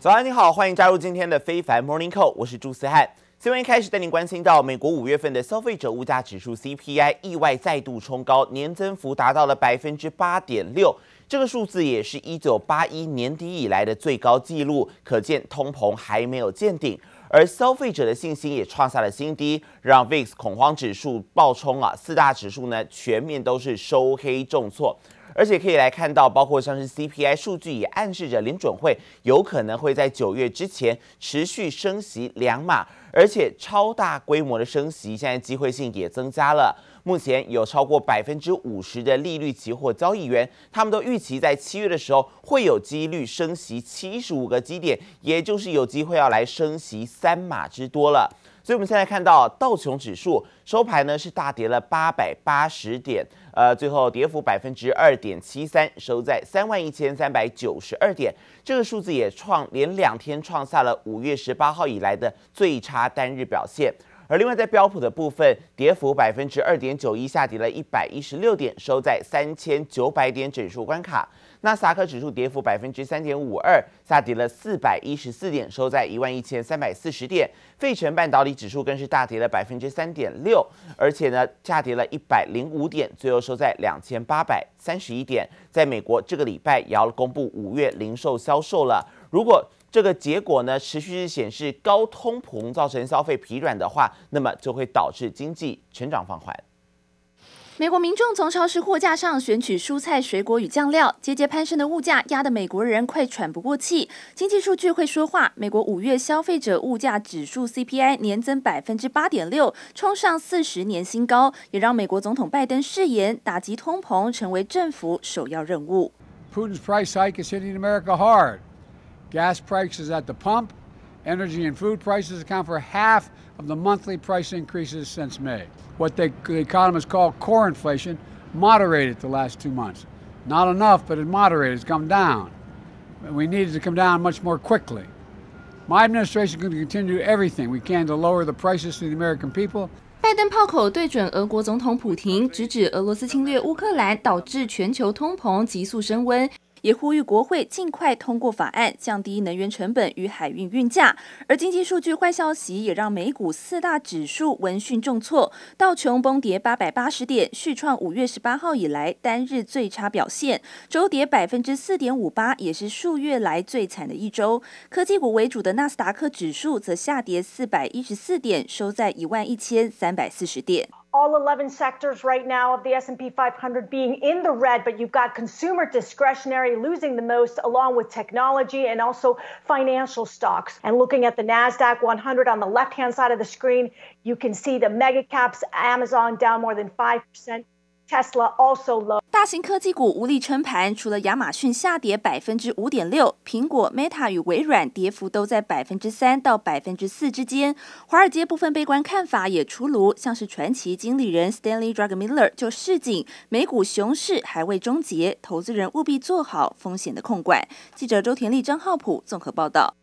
早安，你好，欢迎加入今天的非凡 Morning Call，我是朱思翰。新闻一开始带您关心到，美国五月份的消费者物价指数 CPI 意外再度冲高，年增幅达到了百分之八点六，这个数字也是一九八一年底以来的最高纪录，可见通膨还没有见顶。而消费者的信心也创下了新低，让 VIX 恐慌指数暴冲啊，四大指数呢全面都是收黑重挫。而且可以来看到，包括像是 CPI 数据也暗示着联准会有可能会在九月之前持续升息两码，而且超大规模的升息，现在机会性也增加了。目前有超过百分之五十的利率期货交易员，他们都预期在七月的时候会有几率升息七十五个基点，也就是有机会要来升息三码之多了。所以，我们现在看到道琼指数收盘呢是大跌了八百八十点，呃，最后跌幅百分之二点七三，收在三万一千三百九十二点。这个数字也创连两天创下了五月十八号以来的最差单日表现。而另外在标普的部分，跌幅百分之二点九一，下跌了一百一十六点，收在三千九百点整数关卡。纳斯达克指数跌幅百分之三点五二，下跌了四百一十四点，收在一万一千三百四十点。费城半导体指数更是大跌了百分之三点六，而且呢，下跌了一百零五点，最后收在两千八百三十一点。在美国，这个礼拜也要公布五月零售销售了。如果这个结果呢，持续是显示高通膨造成消费疲软的话，那么就会导致经济成长放缓。美国民众从超市货架上选取蔬菜、水果与酱料，节节攀升的物价压得美国人快喘不过气。经济数据会说话，美国五月消费者物价指数 CPI 年增百分之八点六，冲上四十年新高，也让美国总统拜登誓言打击通膨成为政府首要任务。Putin's price hike is hitting America hard. Gas prices at the pump, energy and food prices account for half of the monthly price increases since May. What they, the economists call core inflation moderated the last two months. Not enough, but it moderated. It's come down. We need it to come down much more quickly. My administration is going to continue everything we can to lower the prices to the American people. 拜登炮口对准俄国总统普亭，直指俄罗斯侵略乌克兰导致全球通膨急速升温。 也呼吁国会尽快通过法案，降低能源成本与海运运价。而经济数据坏消息也让美股四大指数闻讯重挫，道琼崩跌八百八十点，续创五月十八号以来单日最差表现；周跌百分之四点五八，也是数月来最惨的一周。科技股为主的纳斯达克指数则下跌四百一十四点，收在一万一千三百四十点。All 11 sectors right now of the S&P 500 being in the red, but you've got consumer discretionary losing the most, along with technology and also financial stocks. And looking at the NASDAQ 100 on the left-hand side of the screen, you can see the mega caps, Amazon down more than 5%. Tesla also low. 大型科技股无力撑盘，除了亚马逊下跌百分之五点六，苹果、Meta 与微软跌幅都在百分之三到百分之四之间。华尔街部分悲观看法也出炉，像是传奇经理人 Stanley Druckenmiller 就示警，美股熊市还未终结，投资人务必做好风险的控管。记者周田丽、张浩普综合报道。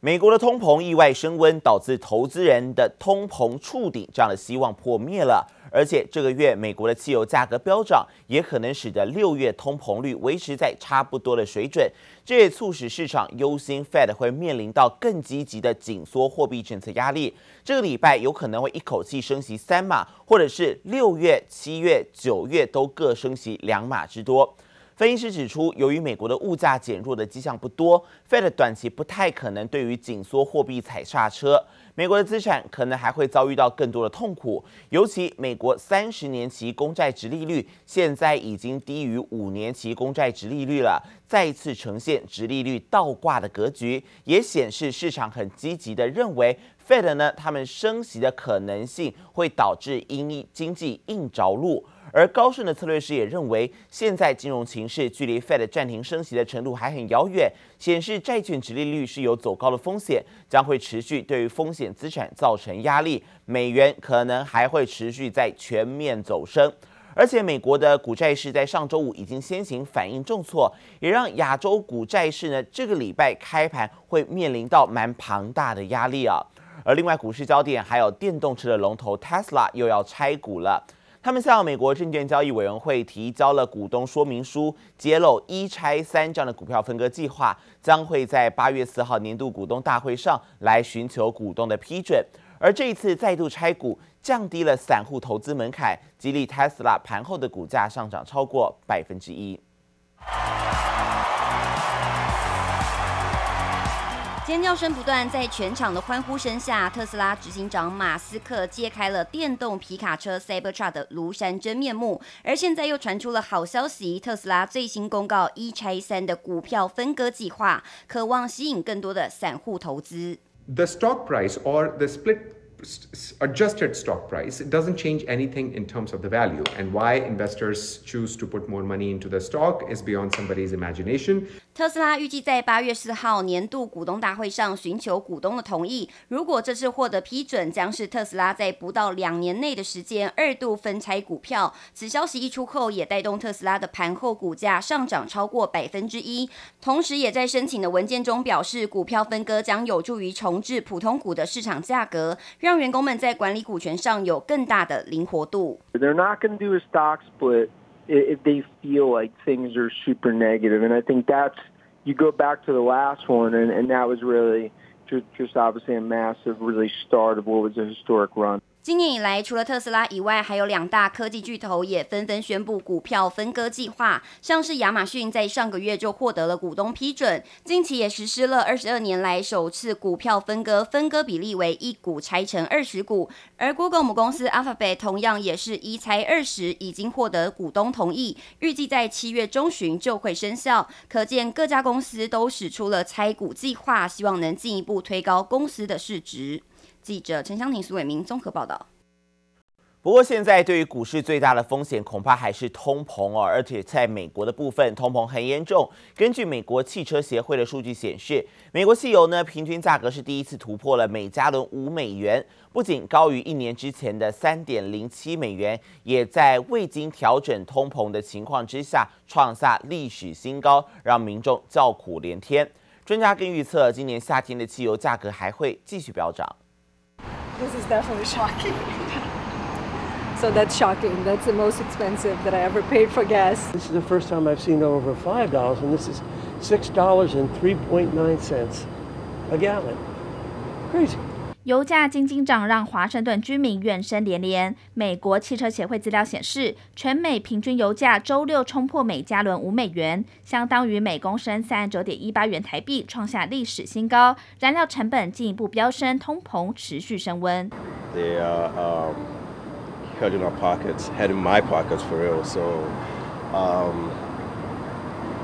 美国的通膨意外升温，导致投资人的通膨触顶这样的希望破灭了。而且这个月美国的汽油价格飙涨，也可能使得六月通膨率维持在差不多的水准。这也促使市场忧心 Fed 会面临到更积极的紧缩货币政策压力。这个礼拜有可能会一口气升息三码，或者是六月、七月、九月都各升息两码之多。分析师指出，由于美国的物价减弱的迹象不多，Fed 短期不太可能对于紧缩货币踩刹车。美国的资产可能还会遭遇到更多的痛苦，尤其美国三十年期公债殖利率现在已经低于五年期公债殖利率了，再次呈现殖利率倒挂的格局，也显示市场很积极的认为 Fed 呢，他们升息的可能性会导致因经济硬着陆。而高盛的策略师也认为，现在金融情势距离 Fed 暂停升息的程度还很遥远，显示债券殖利率是有走高的风险，将会持续对于风险资产造成压力，美元可能还会持续在全面走升。而且，美国的股债市在上周五已经先行反应重挫，也让亚洲股债市呢这个礼拜开盘会面临到蛮庞大的压力啊。而另外，股市焦点还有电动车的龙头 Tesla 又要拆股了。他们向美国证券交易委员会提交了股东说明书，揭露一拆三这样的股票分割计划将会在八月四号年度股东大会上来寻求股东的批准。而这一次再度拆股，降低了散户投资门槛，激励 Tesla 盘后的股价上涨超过百分之一。尖叫声不断，在全场的欢呼声下，特斯拉执行长马斯克揭开了电动皮卡车 Cybertruck 的庐山真面目。而现在又传出了好消息，特斯拉最新公告一拆三的股票分割计划，渴望吸引更多的散户投资。The stock price or the split adjusted stock price, it doesn't change anything in terms of the value. And why investors choose to put more money into the stock is beyond somebody's imagination. 特斯拉预计在八月四号年度股东大会上寻求股东的同意。如果这次获得批准，将是特斯拉在不到两年内的时间二度分拆股票。此消息一出后，也带动特斯拉的盘后股价上涨超过百分之一。同时，也在申请的文件中表示，股票分割将有助于重置普通股的市场价格，让员工们在管理股权上有更大的灵活度。They're not going to do a stock split. if they feel like things are super negative. And I think that's, you go back to the last one, and, and that was really just, just obviously a massive really start of what was a historic run. 今年以来，除了特斯拉以外，还有两大科技巨头也纷纷宣布股票分割计划。像是亚马逊在上个月就获得了股东批准，近期也实施了二十二年来首次股票分割，分割比例为一股拆成二十股。而 Google 母公司 Alphabet 同样也是一拆二十，已经获得股东同意，预计在七月中旬就会生效。可见各家公司都使出了拆股计划，希望能进一步推高公司的市值。记者陈湘婷、苏伟明综合报道。不过，现在对于股市最大的风险恐怕还是通膨哦，而且在美国的部分，通膨很严重。根据美国汽车协会的数据显示，美国汽油呢平均价格是第一次突破了每加仑五美元，不仅高于一年之前的三点零七美元，也在未经调整通膨的情况之下创下历史新高，让民众叫苦连天。专家更预测，今年夏天的汽油价格还会继续飙涨。This is definitely shocking. so that's shocking. That's the most expensive that I ever paid for gas. This is the first time I've seen over five dollars, and this is six dollars and three point nine cents a gallon. Crazy. 油价惊惊涨，让华盛顿居民怨声连连。美国汽车协会资料显示，全美平均油价周六冲破每加仑五美元，相当于每公升三十九点一八元台币，创下历史新高。燃料成本进一步飙升，通膨持续升温。They are um, hurting our pockets, hurting my pockets for real. So, um,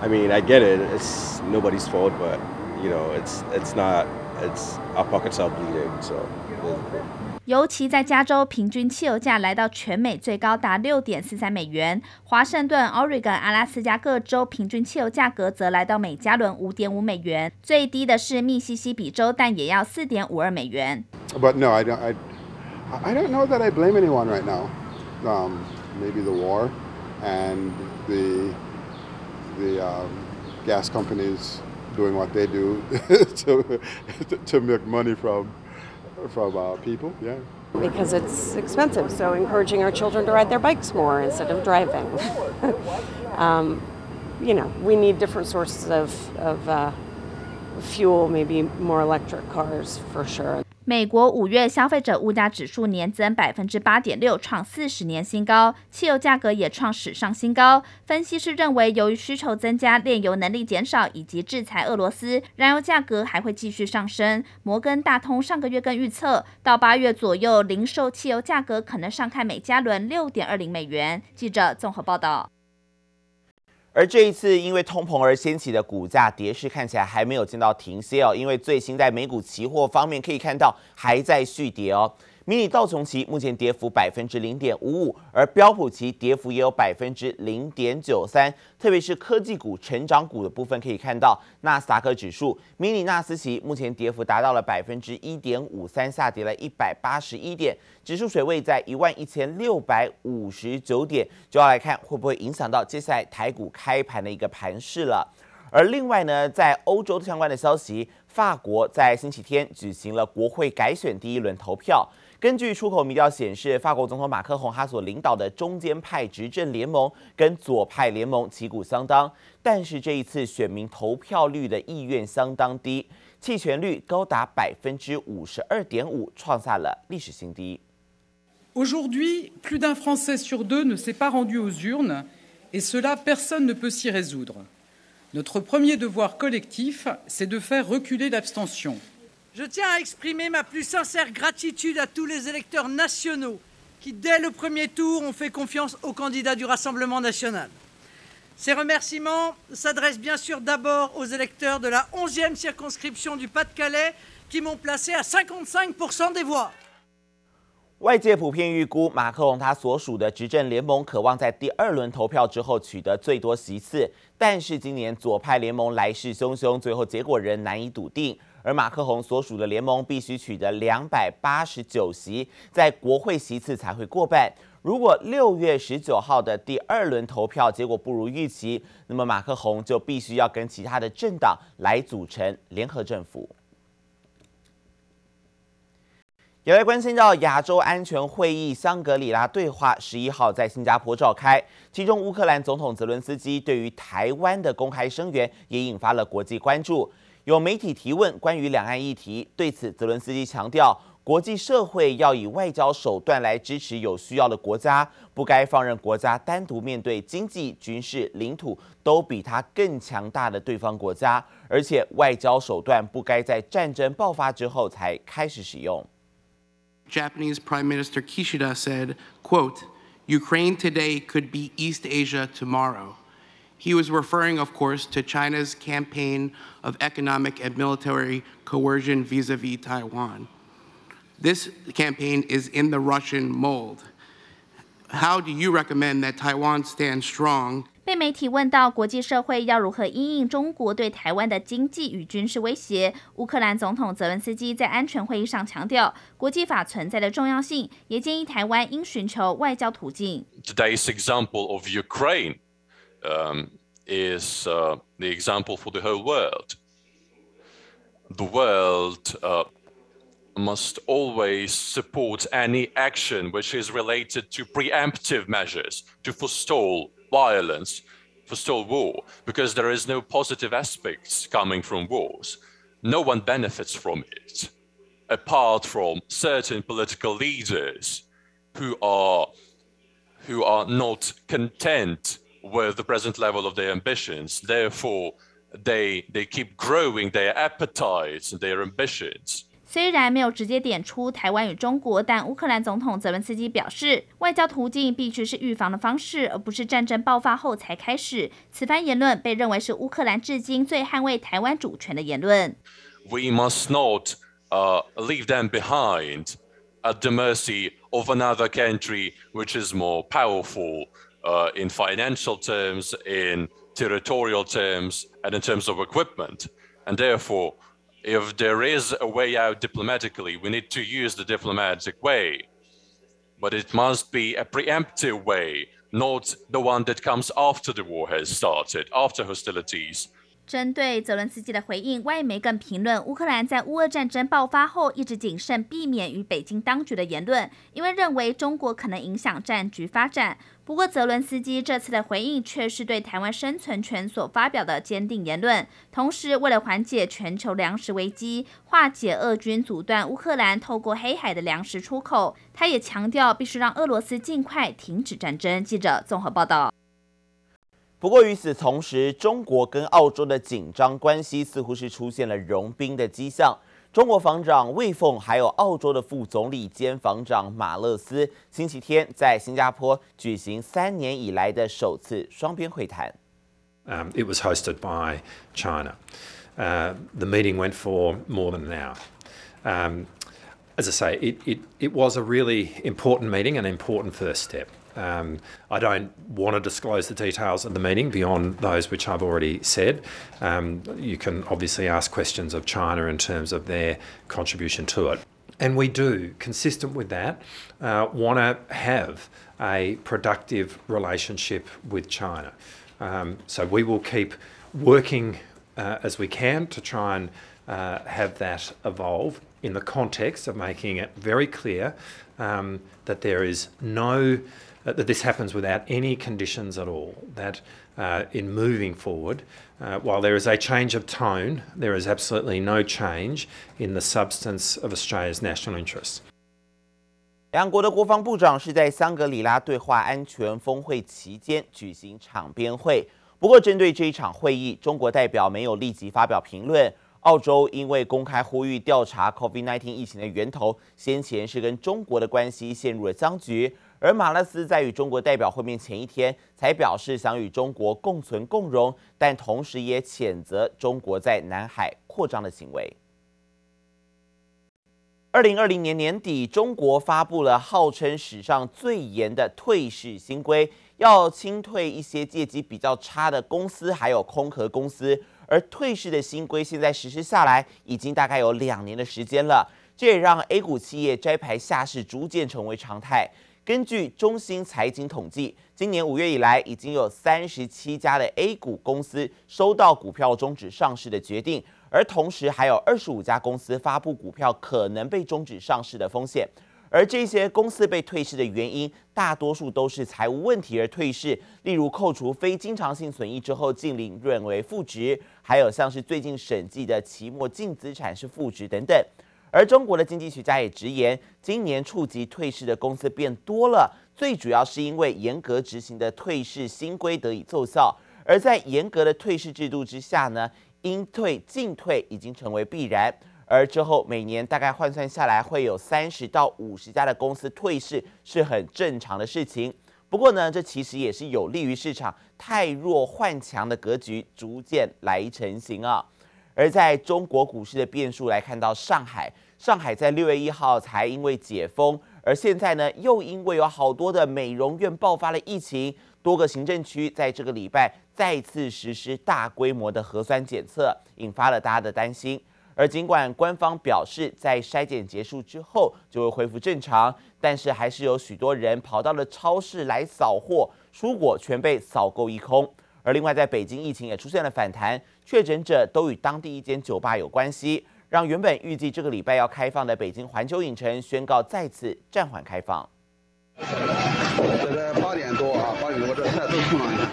I mean, I get it. It's nobody's fault, but you know, it's it's not. It's our pockets are bleeding, so. 尤其在加州，平均汽油价来到全美最高达六点四三美元。华盛顿、Oregon、阿拉斯加各州平均汽油价格则来到每加仑五点五美元，最低的是密西西比州，但也要四点五二美元。But no, I don't. I, I don't know that I blame anyone right now. Um, maybe the war and the the um, gas companies. Doing what they do to to make money from from people, yeah. Because it's expensive, so encouraging our children to ride their bikes more instead of driving. um, you know, we need different sources of of uh, fuel, maybe more electric cars for sure. 美国五月消费者物价指数年增百分之八点六，创四十年新高，汽油价格也创史上新高。分析师认为，由于需求增加、炼油能力减少以及制裁俄罗斯，燃油价格还会继续上升。摩根大通上个月更预测，到八月左右，零售汽油价格可能上看每加仑六点二零美元。记者综合报道。而这一次因为通膨而掀起的股价跌势看起来还没有见到停歇哦，因为最新在美股期货方面可以看到还在续跌哦。迷你道琼期目前跌幅百分之零点五五，而标普期跌幅也有百分之零点九三。特别是科技股、成长股的部分，可以看到纳斯达克指数迷你纳斯期目前跌幅达到了百分之一点五三，下跌了一百八十一点，指数水位在一万一千六百五十九点，就要来看会不会影响到接下来台股开盘的一个盘势了。而另外呢，在欧洲相关的消息，法国在星期天举行了国会改选第一轮投票。根据出口民调显示，法国总统马克宏他所领导的中间派执政联盟跟左派联盟旗鼓相当，但是这一次选民投票率的意愿相当低，弃权率高达百分之五十二点五，创下了历史新低。Aujourd'hui, plus d'un Français sur deux ne s'est pas rendu aux urnes, et cela personne ne peut s'y résoudre. Notre premier devoir collectif, c'est de faire reculer l'abstention. Je tiens à exprimer ma plus sincère gratitude à tous les électeurs nationaux qui, dès le premier tour, ont fait confiance aux candidats du Rassemblement national. Ces remerciements s'adressent bien sûr d'abord aux électeurs de la 11e circonscription du Pas-de-Calais qui m'ont placé à 55% des voix. 外界普遍预估，马克宏他所属的执政联盟渴望在第二轮投票之后取得最多席次，但是今年左派联盟来势汹汹，最后结果仍难以笃定。而马克宏所属的联盟必须取得两百八十九席，在国会席次才会过半。如果六月十九号的第二轮投票结果不如预期，那么马克宏就必须要跟其他的政党来组成联合政府。也来关心到亚洲安全会议香格里拉对话十一号在新加坡召开，其中乌克兰总统泽伦斯基对于台湾的公开声援也引发了国际关注。有媒体提问关于两岸议题，对此泽伦斯基强调，国际社会要以外交手段来支持有需要的国家，不该放任国家单独面对经济、军事、领土都比他更强大的对方国家，而且外交手段不该在战争爆发之后才开始使用。Japanese Prime Minister Kishida said, quote, Ukraine today could be East Asia tomorrow. He was referring, of course, to China's campaign of economic and military coercion vis-a-vis Taiwan. This campaign is in the Russian mold. How do you recommend that Taiwan stand strong 被媒体问到国际社会要如何因应中国对台湾的经济与军事威胁，乌克兰总统泽伦斯基在安全会议上强调国际法存在的重要性，也建议台湾应寻求外交途径。Today's example of Ukraine um, is uh, the example for the whole world. The world uh, must always support any action which is related to preemptive measures to forestall violence, forestall war, because there is no positive aspects coming from wars. No one benefits from it, apart from certain political leaders who are, who are not content with the present level of their ambitions. Therefore, they, they keep growing their appetites and their ambitions. 虽然没有直接点出台湾与中国，但乌克兰总统泽伦斯基表示，外交途径必须是预防的方式，而不是战争爆发后才开始。此番言论被认为是乌克兰至今最捍卫台湾主权的言论。We must not, uh, leave them behind at the mercy of another country which is more powerful, uh, in financial terms, in territorial terms, and in terms of equipment, and therefore. If there is a way out diplomatically, we need to use the diplomatic way. But it must be a preemptive way, not the one that comes after the war has started, after hostilities. 针对泽伦斯基的回应，外媒更评论乌克兰在乌俄战争爆发后一直谨慎避免与北京当局的言论，因为认为中国可能影响战局发展。不过，泽伦斯基这次的回应却是对台湾生存权所发表的坚定言论。同时，为了缓解全球粮食危机，化解俄军阻断乌克兰透过黑海的粮食出口，他也强调必须让俄罗斯尽快停止战争。记者综合报道。不过与此同时，中国跟澳洲的紧张关系似乎是出现了融冰的迹象。中国防长魏凤还有澳洲的副总理兼防长马勒斯，星期天在新加坡举行三年以来的首次双边会谈。Um, it was hosted by China. Uh, the meeting went for more than an hour. Um, as I say, it, it, it was a really important meeting, an important first step. Um, I don't want to disclose the details of the meeting beyond those which I've already said. Um, you can obviously ask questions of China in terms of their contribution to it. And we do, consistent with that, uh, want to have a productive relationship with China. Um, so we will keep working uh, as we can to try and uh, have that evolve in the context of making it very clear um, that there is no that this happens without any conditions at all. That uh, in moving forward, uh, while there is a change of tone, there is absolutely no change in the substance of Australia's national interests. 两国的国防部长是在香格里拉对话安全峰会期间举行场边会。不过，针对这一场会议，中国代表没有立即发表评论。澳洲因为公开呼吁调查 COVID-19 疫情的源头，先前是跟中国的关系陷入了僵局。而马勒斯在与中国代表会面前一天，才表示想与中国共存共荣，但同时也谴责中国在南海扩张的行为。二零二零年年底，中国发布了号称史上最严的退市新规，要清退一些业绩比较差的公司，还有空壳公司。而退市的新规现在实施下来，已经大概有两年的时间了，这也让 A 股企业摘牌下市逐渐成为常态。根据中兴财经统计，今年五月以来，已经有三十七家的 A 股公司收到股票终止上市的决定。而同时，还有二十五家公司发布股票可能被终止上市的风险。而这些公司被退市的原因，大多数都是财务问题而退市，例如扣除非经常性损益之后净利润为负值，还有像是最近审计的期末净资产是负值等等。而中国的经济学家也直言，今年触及退市的公司变多了，最主要是因为严格执行的退市新规得以奏效。而在严格的退市制度之下呢，应退尽退已经成为必然，而之后每年大概换算下来会有三十到五十家的公司退市是很正常的事情。不过呢，这其实也是有利于市场太弱换强的格局逐渐来成型啊。而在中国股市的变数来看到上海，上海在六月一号才因为解封，而现在呢又因为有好多的美容院爆发了疫情。多个行政区在这个礼拜再次实施大规模的核酸检测，引发了大家的担心。而尽管官方表示在筛检结束之后就会恢复正常，但是还是有许多人跑到了超市来扫货，蔬果全被扫购一空。而另外，在北京疫情也出现了反弹，确诊者都与当地一间酒吧有关系，让原本预计这个礼拜要开放的北京环球影城宣告再次暂缓开放。八点多啊，八点多这菜都空了。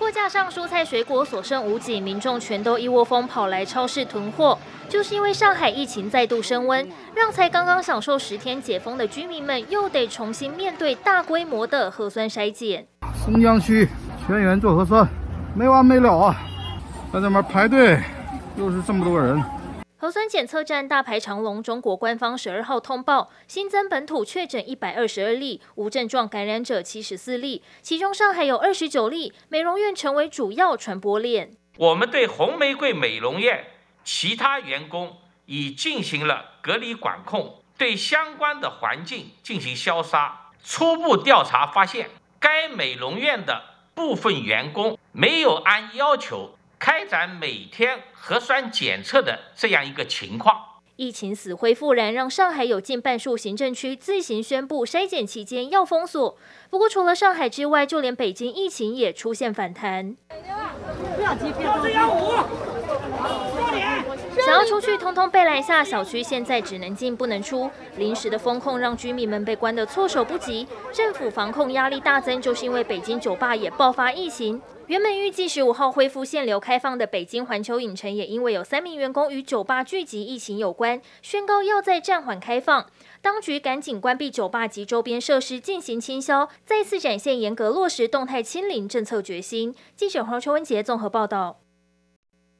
货架上蔬菜水果所剩无几，民众全都一窝蜂跑来超市囤货。就是因为上海疫情再度升温，让才刚刚享受十天解封的居民们又得重新面对大规模的核酸筛检。松江区全员做核酸，没完没了啊！在这边排队，又是这么多人。核酸检测站大排长龙，中国官方十二号通报新增本土确诊一百二十二例，无症状感染者七十四例，其中上海有二十九例，美容院成为主要传播链。我们对红玫瑰美容院其他员工已进行了隔离管控，对相关的环境进行消杀。初步调查发现，该美容院的部分员工没有按要求。开展每天核酸检测的这样一个情况，疫情死灰复燃，让上海有近半数行政区自行宣布筛检期间要封锁。不过，除了上海之外，就连北京疫情也出现反弹。想要出去，通通被拦下。小区现在只能进不能出，临时的封控让居民们被关得措手不及。政府防控压力大增，就是因为北京酒吧也爆发疫情。原本预计十五号恢复限流开放的北京环球影城，也因为有三名员工与酒吧聚集疫情有关，宣告要再暂缓开放。当局赶紧关闭酒吧及周边设施进行清消，再次展现严格落实动态清零政策决心。记者黄秋文杰综合报道。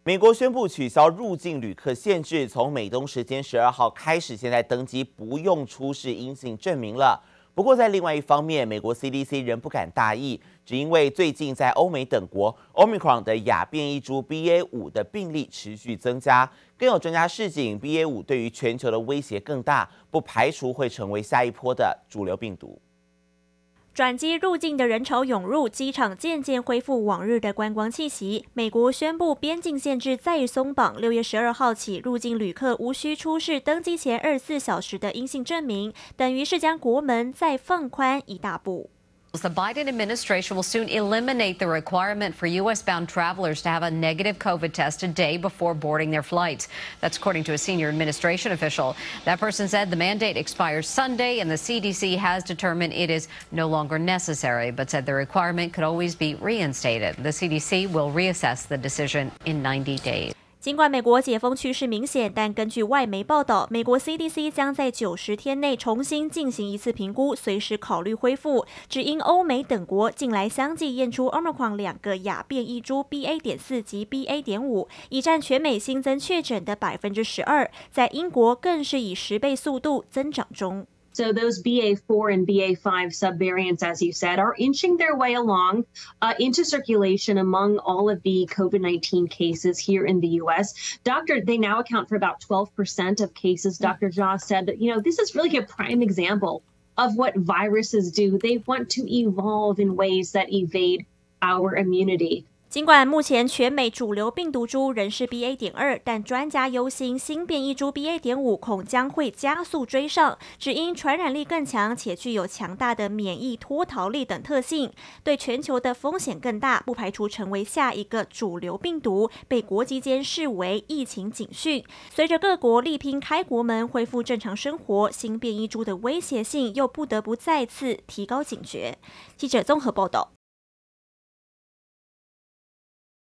美国宣布取消入境旅客限制，从美东时间十二号开始，现在登机不用出示阴性证明了。不过，在另外一方面，美国 CDC 仍不敢大意，只因为最近在欧美等国，Omicron 的亚变异株 BA 五的病例持续增加。更有专家示警，BA 五对于全球的威胁更大，不排除会成为下一波的主流病毒。转机入境的人潮涌入，机场渐渐恢复往日的观光气息。美国宣布边境限制再松绑，六月十二号起，入境旅客无需出示登机前二十四小时的阴性证明，等于是将国门再放宽一大步。The Biden administration will soon eliminate the requirement for U.S. bound travelers to have a negative COVID test a day before boarding their flights. That's according to a senior administration official. That person said the mandate expires Sunday, and the CDC has determined it is no longer necessary, but said the requirement could always be reinstated. The CDC will reassess the decision in 90 days. 尽管美国解封趋势明显，但根据外媒报道，美国 CDC 将在九十天内重新进行一次评估，随时考虑恢复。只因欧美等国近来相继验出 Omicron 两个亚变异株 BA. 点四及 BA. 点五，已占全美新增确诊的百分之十二，在英国更是以十倍速度增长中。So those BA4 and BA5 subvariants, as you said, are inching their way along uh, into circulation among all of the COVID-19 cases here in the U.S. Doctor, they now account for about 12% of cases. Dr. Jha said that, you know, this is really a prime example of what viruses do. They want to evolve in ways that evade our immunity. 尽管目前全美主流病毒株仍是 BA. 点二，但专家忧心新变异株 BA. 点五恐将会加速追上，只因传染力更强且具有强大的免疫脱逃力等特性，对全球的风险更大，不排除成为下一个主流病毒，被国际间视为疫情警讯。随着各国力拼开国门、恢复正常生活，新变异株的威胁性又不得不再次提高警觉。记者综合报道。